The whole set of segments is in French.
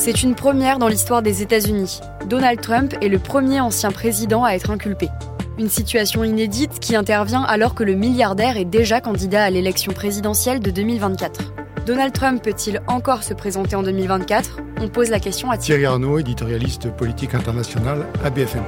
C'est une première dans l'histoire des États-Unis. Donald Trump est le premier ancien président à être inculpé. Une situation inédite qui intervient alors que le milliardaire est déjà candidat à l'élection présidentielle de 2024. Donald Trump peut-il encore se présenter en 2024 On pose la question à Thierry Arnaud, éditorialiste politique international à BFM.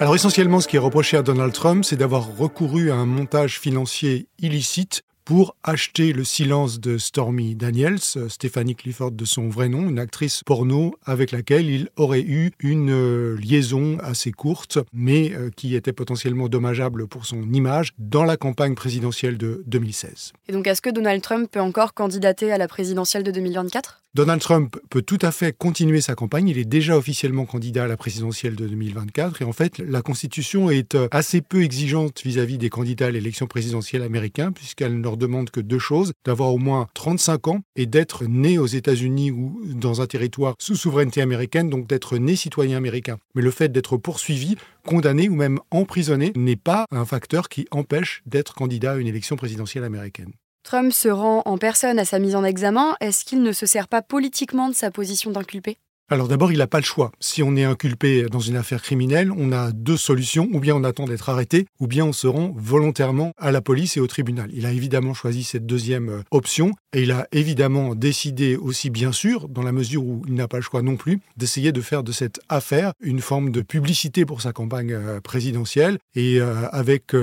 Alors essentiellement, ce qui est reproché à Donald Trump, c'est d'avoir recouru à un montage financier illicite pour acheter le silence de Stormy Daniels, Stephanie Clifford de son vrai nom, une actrice porno avec laquelle il aurait eu une euh, liaison assez courte, mais euh, qui était potentiellement dommageable pour son image dans la campagne présidentielle de 2016. Et donc est-ce que Donald Trump peut encore candidater à la présidentielle de 2024 Donald Trump peut tout à fait continuer sa campagne. Il est déjà officiellement candidat à la présidentielle de 2024. Et en fait, la Constitution est euh, assez peu exigeante vis-à-vis des candidats à l'élection présidentielle américaine, puisqu'elle ne leur demande que deux choses, d'avoir au moins 35 ans et d'être né aux États-Unis ou dans un territoire sous souveraineté américaine, donc d'être né citoyen américain. Mais le fait d'être poursuivi, condamné ou même emprisonné n'est pas un facteur qui empêche d'être candidat à une élection présidentielle américaine. Trump se rend en personne à sa mise en examen. Est-ce qu'il ne se sert pas politiquement de sa position d'inculpé? Alors d'abord, il n'a pas le choix. Si on est inculpé dans une affaire criminelle, on a deux solutions. Ou bien on attend d'être arrêté, ou bien on se rend volontairement à la police et au tribunal. Il a évidemment choisi cette deuxième euh, option. Et il a évidemment décidé aussi, bien sûr, dans la mesure où il n'a pas le choix non plus, d'essayer de faire de cette affaire une forme de publicité pour sa campagne euh, présidentielle. Et euh, avec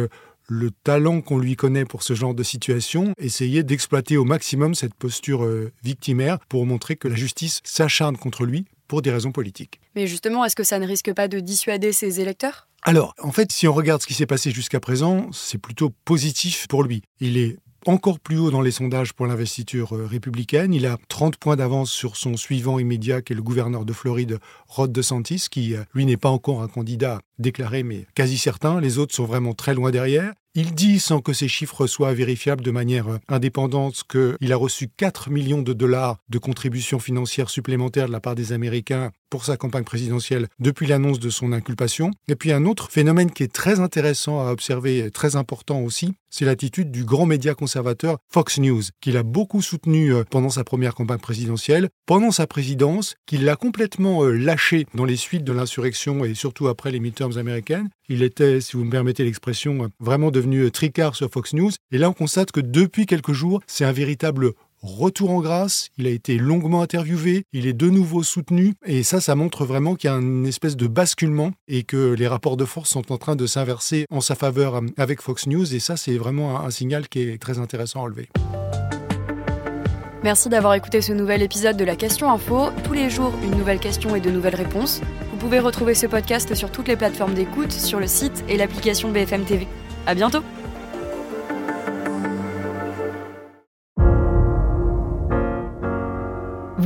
le talent qu'on lui connaît pour ce genre de situation, essayer d'exploiter au maximum cette posture euh, victimaire pour montrer que la justice s'acharne contre lui pour des raisons politiques. Mais justement, est-ce que ça ne risque pas de dissuader ses électeurs? Alors, en fait, si on regarde ce qui s'est passé jusqu'à présent, c'est plutôt positif pour lui. Il est encore plus haut dans les sondages pour l'investiture euh, républicaine. Il a 30 points d'avance sur son suivant immédiat, qui est le gouverneur de Floride, Rod DeSantis, qui, euh, lui, n'est pas encore un candidat déclaré, mais quasi certain. Les autres sont vraiment très loin derrière. Il dit, sans que ces chiffres soient vérifiables de manière euh, indépendante, qu'il a reçu 4 millions de dollars de contributions financières supplémentaires de la part des Américains pour sa campagne présidentielle depuis l'annonce de son inculpation. Et puis un autre phénomène qui est très intéressant à observer, très important aussi, c'est l'attitude du grand média conservateur Fox News, qu'il a beaucoup soutenu euh, pendant sa première campagne présidentielle, pendant sa présidence, qu'il l'a complètement euh, lâché dans les suites de l'insurrection et surtout après les midterms américaines. Il était, si vous me permettez l'expression, euh, vraiment devenu tricard sur Fox News. Et là, on constate que depuis quelques jours, c'est un véritable retour en grâce, il a été longuement interviewé, il est de nouveau soutenu, et ça, ça montre vraiment qu'il y a une espèce de basculement et que les rapports de force sont en train de s'inverser en sa faveur euh, avec Fox News, et ça, c'est vraiment un, signal qui est très intéressant à relever. Merci d'avoir écouté ce nouvel épisode de la Question Info. Tous les jours, une nouvelle question et de nouvelles réponses. Vous pouvez retrouver ce podcast sur toutes les plateformes d'écoute, sur le site et l'application BFM TV. À bientôt!